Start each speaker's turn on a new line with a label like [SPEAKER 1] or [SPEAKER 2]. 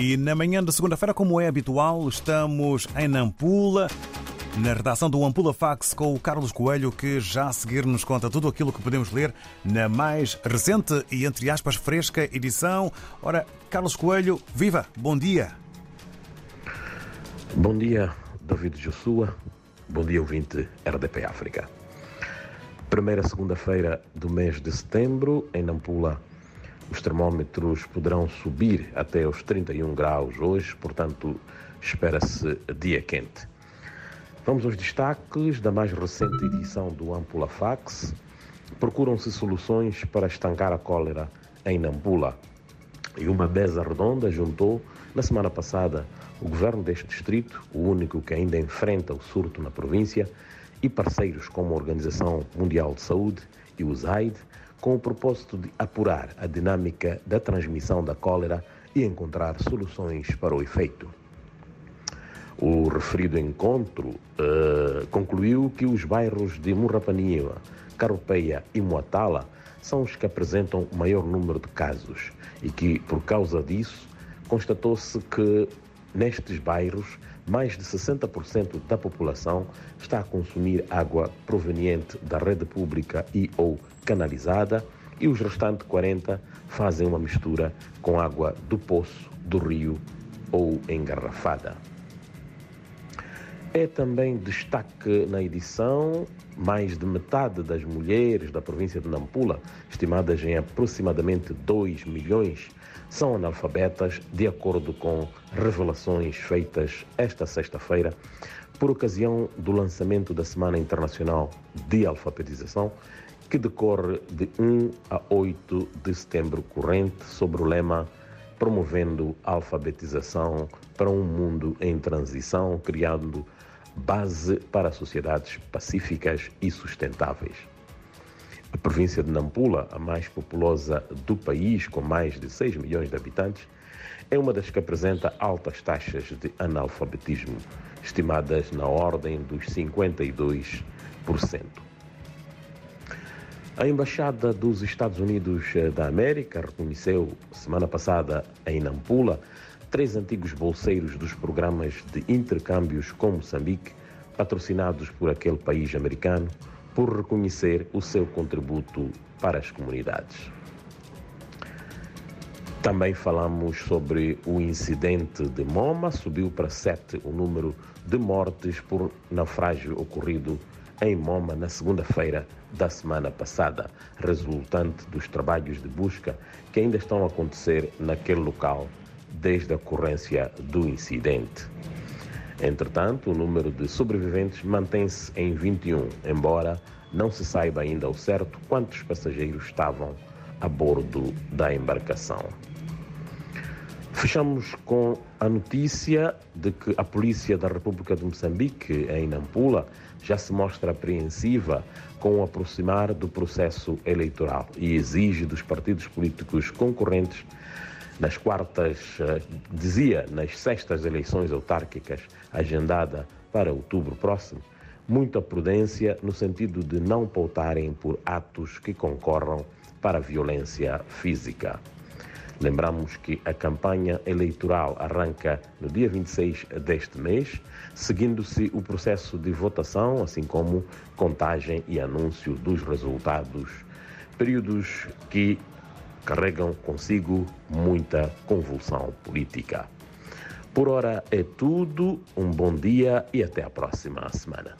[SPEAKER 1] E na manhã de segunda-feira, como é habitual, estamos em Nampula, na redação do Ampula Fax com o Carlos Coelho, que já a seguir nos conta tudo aquilo que podemos ler na mais recente e, entre aspas, fresca edição. Ora, Carlos Coelho, viva! Bom dia!
[SPEAKER 2] Bom dia, David Jossua. Bom dia, ouvinte RDP África. Primeira segunda-feira do mês de setembro, em Nampula, os termómetros poderão subir até os 31 graus hoje, portanto, espera-se dia quente. Vamos aos destaques da mais recente edição do Ampula Fax. Procuram-se soluções para estancar a cólera em Nampula. E uma mesa redonda juntou, na semana passada, o governo deste distrito, o único que ainda enfrenta o surto na província, e parceiros como a Organização Mundial de Saúde e o ZAID, com o propósito de apurar a dinâmica da transmissão da cólera e encontrar soluções para o efeito. O referido encontro uh, concluiu que os bairros de Murrapaniwa, Caropeia e Moatala são os que apresentam o maior número de casos e que, por causa disso, constatou-se que nestes bairros mais de 60% da população está a consumir água proveniente da rede pública e ou canalizada e os restantes 40 fazem uma mistura com água do poço, do rio ou engarrafada. É também destaque na edição mais de metade das mulheres da província de Nampula, estimadas em aproximadamente 2 milhões, são analfabetas, de acordo com revelações feitas esta sexta-feira por ocasião do lançamento da Semana Internacional de Alfabetização, que decorre de 1 a 8 de setembro corrente, sob o lema Promovendo a Alfabetização para um Mundo em Transição, criando base para sociedades pacíficas e sustentáveis. A província de Nampula, a mais populosa do país, com mais de 6 milhões de habitantes, é uma das que apresenta altas taxas de analfabetismo, estimadas na ordem dos 52%. A Embaixada dos Estados Unidos da América reconheceu, semana passada, em Nampula, três antigos bolseiros dos programas de intercâmbios com Moçambique, patrocinados por aquele país americano, por reconhecer o seu contributo para as comunidades. Também falamos sobre o incidente de Moma, subiu para sete o número de mortes por naufrágio ocorrido em Moma na segunda-feira da semana passada, resultante dos trabalhos de busca que ainda estão a acontecer naquele local desde a ocorrência do incidente. Entretanto, o número de sobreviventes mantém-se em 21, embora não se saiba ainda ao certo quantos passageiros estavam a bordo da embarcação. Fechamos com a notícia de que a Polícia da República de Moçambique, em Nampula, já se mostra apreensiva com o aproximar do processo eleitoral e exige dos partidos políticos concorrentes nas quartas, eh, dizia, nas sextas eleições autárquicas agendada para outubro próximo, muita prudência no sentido de não pautarem por atos que concorram para violência física. Lembramos que a campanha eleitoral arranca no dia 26 deste mês, seguindo-se o processo de votação, assim como contagem e anúncio dos resultados. Períodos que carregam consigo muita convulsão política. Por hora é tudo, um bom dia e até a próxima semana.